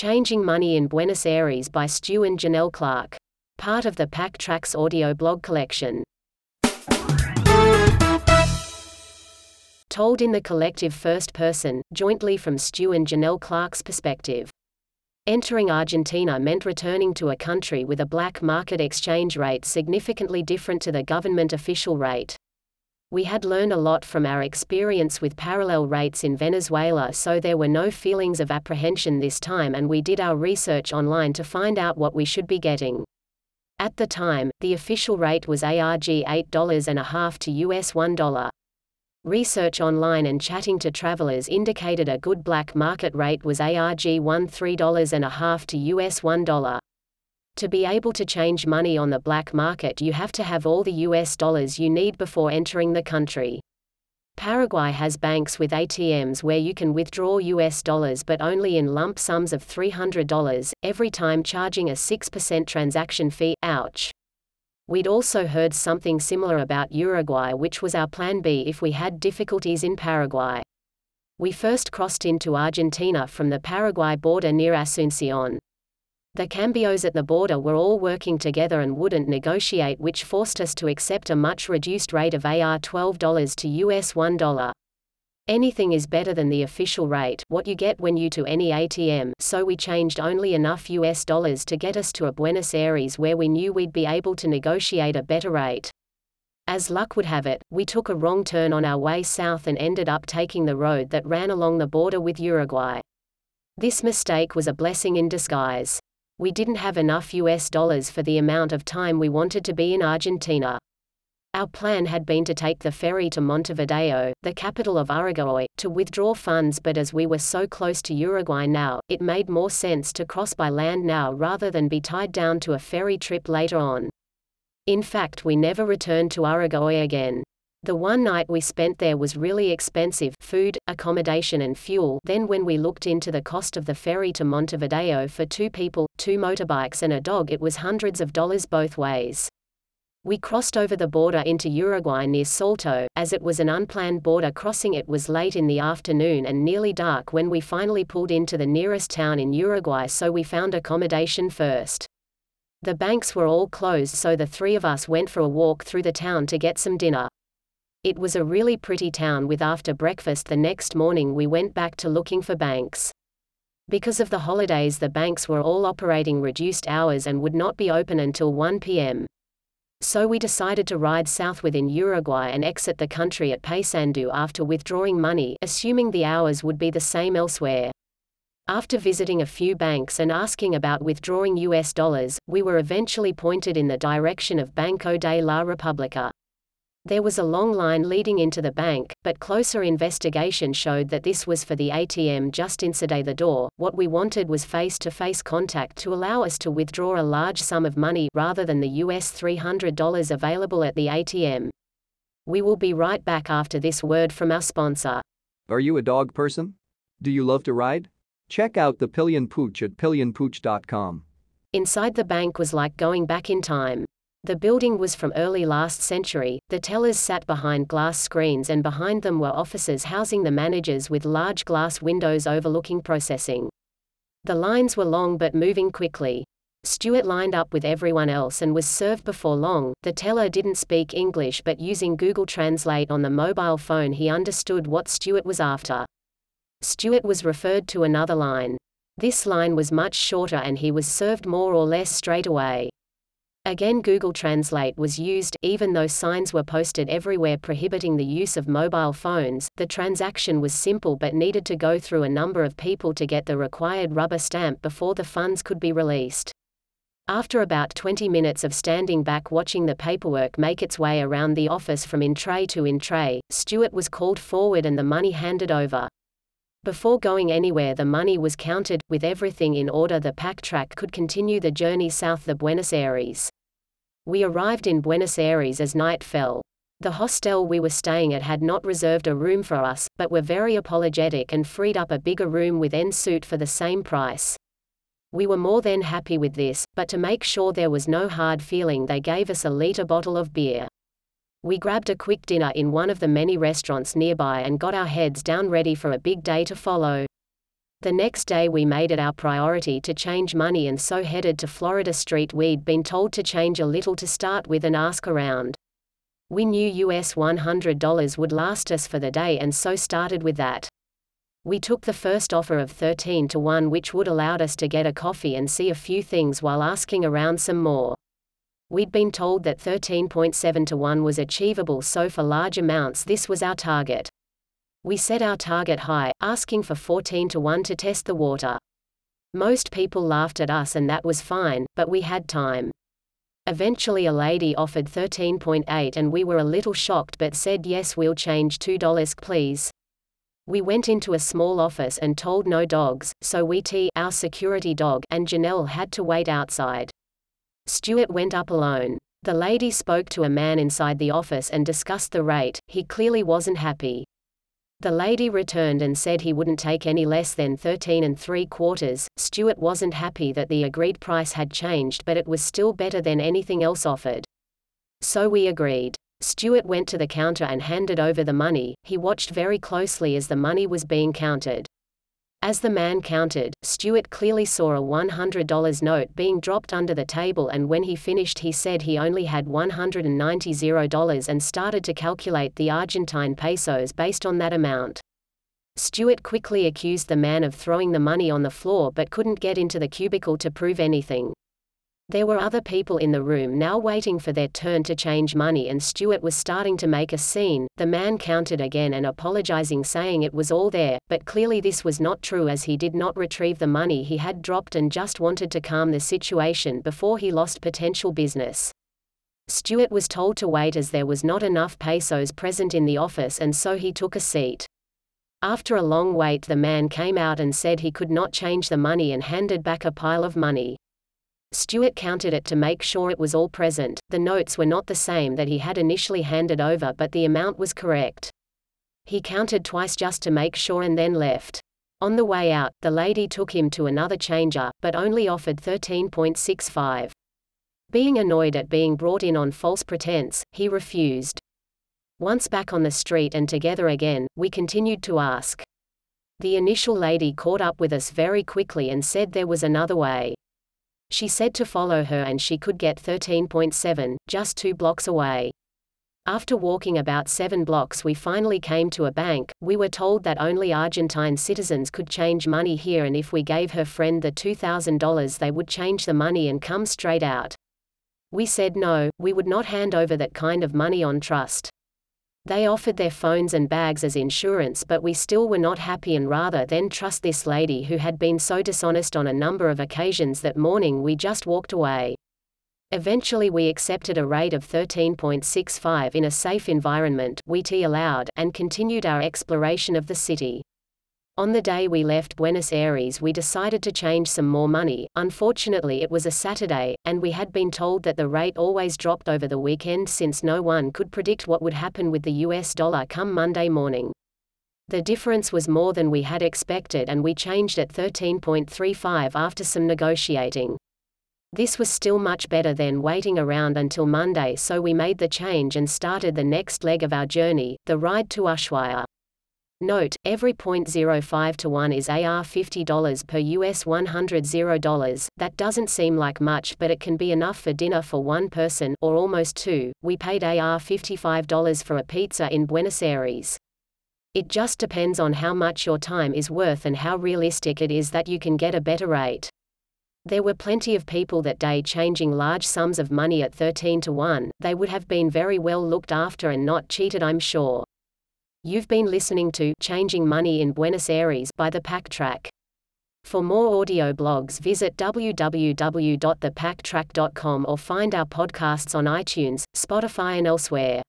Changing Money in Buenos Aires by Stu and Janell Clarke. Part of the Pack Tracks audio blog collection. Told in the collective first person, jointly from Stu and Janell Clarke's perspective. Entering Argentina meant returning to a country with a black market exchange rate significantly different to the government official rate. We had learned a lot from our experience with parallel rates in Venezuela, so there were no feelings of apprehension this time, and we did our research online to find out what we should be getting. At the time, the official rate was ARG $8.5 to US $1. Research online and chatting to travelers indicated a good black market rate was ARG $13.5 to US $1. To be able to change money on the black market you have to have all the US dollars you need before entering the country. Paraguay has banks with ATMs where you can withdraw US dollars but only in lump sums of $300, every time charging a 6% transaction fee. Ouch. We'd also heard something similar about Uruguay, which was our plan B if we had difficulties in Paraguay. We first crossed into Argentina from the Paraguay border near Asuncion. The cambios at the border were all working together and wouldn't negotiate, which forced us to accept a much reduced rate of AR $12 to US $1. Anything is better than the official rate, what you get when you to any ATM, so we changed only enough US dollars to get us to a Buenos Aires where we knew we'd be able to negotiate a better rate. As luck would have it, we took a wrong turn on our way south and ended up taking the road that ran along the border with Uruguay. This mistake was a blessing in disguise we didn't have enough US dollars for the amount of time we wanted to be in Argentina. Our plan had been to take the ferry to Montevideo, the capital of Uruguay, to withdraw funds but as we were so close to Uruguay now, it made more sense to cross by land now rather than be tied down to a ferry trip later on. In fact we never returned to Uruguay again. The one night we spent there was really expensive food, accommodation and fuel then when we looked into the cost of the ferry to Montevideo for two people, two motorbikes and a dog it was hundreds of dollars both ways. We crossed over the border into Uruguay near Salto, as it was an unplanned border crossing it was late in the afternoon and nearly dark when we finally pulled into the nearest town in Uruguay so we found accommodation first. The banks were all closed so the three of us went for a walk through the town to get some dinner. It was a really pretty town with after breakfast the next morning we went back to looking for banks. Because of the holidays the banks were all operating reduced hours and would not be open until 1 p.m. So we decided to ride south within Uruguay and exit the country at Paysandú after withdrawing money assuming the hours would be the same elsewhere. After visiting a few banks and asking about withdrawing US dollars, we were eventually pointed in the direction of Banco de la República. There was a long line leading into the bank, but closer investigation showed that this was for the ATM just inside the door. What we wanted was face to face contact to allow us to withdraw a large sum of money rather than the US $300 available at the ATM. We will be right back after this word from our sponsor. Are you a dog person? Do you love to ride? Check out the Pillion Pooch at pillionpooch.com. Inside the bank was like going back in time. The building was from early last century, the tellers sat behind glass screens and behind them were offices housing the managers with large glass windows overlooking processing. The lines were long but moving quickly. Stuart lined up with everyone else and was served before long. The teller didn't speak English but using Google Translate on the mobile phone he understood what Stuart was after. Stuart was referred to another line. This line was much shorter and he was served more or less straight away. Again Google Translate was used, even though signs were posted everywhere prohibiting the use of mobile phones, the transaction was simple but needed to go through a number of people to get the required rubber stamp before the funds could be released. After about 20 minutes of standing back watching the paperwork make its way around the office from in tray to in tray, Stuart was called forward and the money handed over. Before going anywhere the money was counted, with everything in order the pack track could continue the journey south the Buenos Aires. We arrived in Buenos Aires as night fell. The hostel we were staying at had not reserved a room for us, but were very apologetic and freed up a bigger room with en suite for the same price. We were more than happy with this, but to make sure there was no hard feeling they gave us a liter bottle of beer. We grabbed a quick dinner in one of the many restaurants nearby and got our heads down ready for a big day to follow. The next day we made it our priority to change money and so headed to Florida Street. We'd been told to change a little to start with and ask around. We knew US $100 would last us for the day and so started with that. We took the first offer of 13 to 1 which would allowed us to get a coffee and see a few things while asking around some more. We'd been told that 13.7 to 1 was achievable so for large amounts this was our target. We set our target high, asking for 14 to 1 to test the water. Most people laughed at us and that was fine, but we had time. Eventually a lady offered 13.8 and we were a little shocked but said yes we'll change $2 please. We went into a small office and told no dogs, so we T, our security dog, and Janell had to wait outside. Stuart went up alone. The lady spoke to a man inside the office and discussed the rate, he clearly wasn't happy. The lady returned and said he wouldn't take any less than 13 and 3 quarters. Stuart wasn't happy that the agreed price had changed but it was still better than anything else offered. So we agreed. Stuart went to the counter and handed over the money, he watched very closely as the money was being counted. As the man counted, Stuart clearly saw a $100 note being dropped under the table and when he finished he said he only had $190 and started to calculate the Argentine pesos based on that amount. Stuart quickly accused the man of throwing the money on the floor but couldn't get into the cubicle to prove anything. There were other people in the room now waiting for their turn to change money and Stuart was starting to make a scene. The man counted again and apologizing saying it was all there, but clearly this was not true as he did not retrieve the money he had dropped and just wanted to calm the situation before he lost potential business. Stuart was told to wait as there was not enough pesos present in the office and so he took a seat. After a long wait the man came out and said he could not change the money and handed back a pile of money. Stuart counted it to make sure it was all present. The notes were not the same that he had initially handed over, but the amount was correct. He counted twice just to make sure and then left. On the way out, the lady took him to another changer, but only offered 13.65. Being annoyed at being brought in on false pretense, he refused. Once back on the street and together again, we continued to ask. The initial lady caught up with us very quickly and said there was another way. She said to follow her and she could get 13.7, just two blocks away. After walking about seven blocks, we finally came to a bank. We were told that only Argentine citizens could change money here, and if we gave her friend the $2,000, they would change the money and come straight out. We said no, we would not hand over that kind of money on trust. They offered their phones and bags as insurance, but we still were not happy and rather than trust this lady who had been so dishonest on a number of occasions that morning we just walked away. Eventually we accepted a rate of 13.65 in a safe environment we allowed and continued our exploration of the city. On the day we left Buenos Aires we decided to change some more money, unfortunately it was a Saturday, and we had been told that the rate always dropped over the weekend since no one could predict what would happen with the US dollar come Monday morning. The difference was more than we had expected and we changed at 13.35 after some negotiating. This was still much better than waiting around until Monday so we made the change and started the next leg of our journey, the ride to Ushuaia. Note, every 0.05 to 1 is AR $50 per US $100. That doesn't seem like much but it can be enough for dinner for one person or almost two. We paid AR $55 for a pizza in Buenos Aires. It just depends on how much your time is worth and how realistic it is that you can get a better rate. There were plenty of people that day changing large sums of money at 13 to 1. They would have been very well looked after and not cheated I'm sure. You've been listening to Changing Money in Buenos Aires by The Pack Track. For more audio blogs, visit www.thepacktrack.com or find our podcasts on iTunes, Spotify, and elsewhere.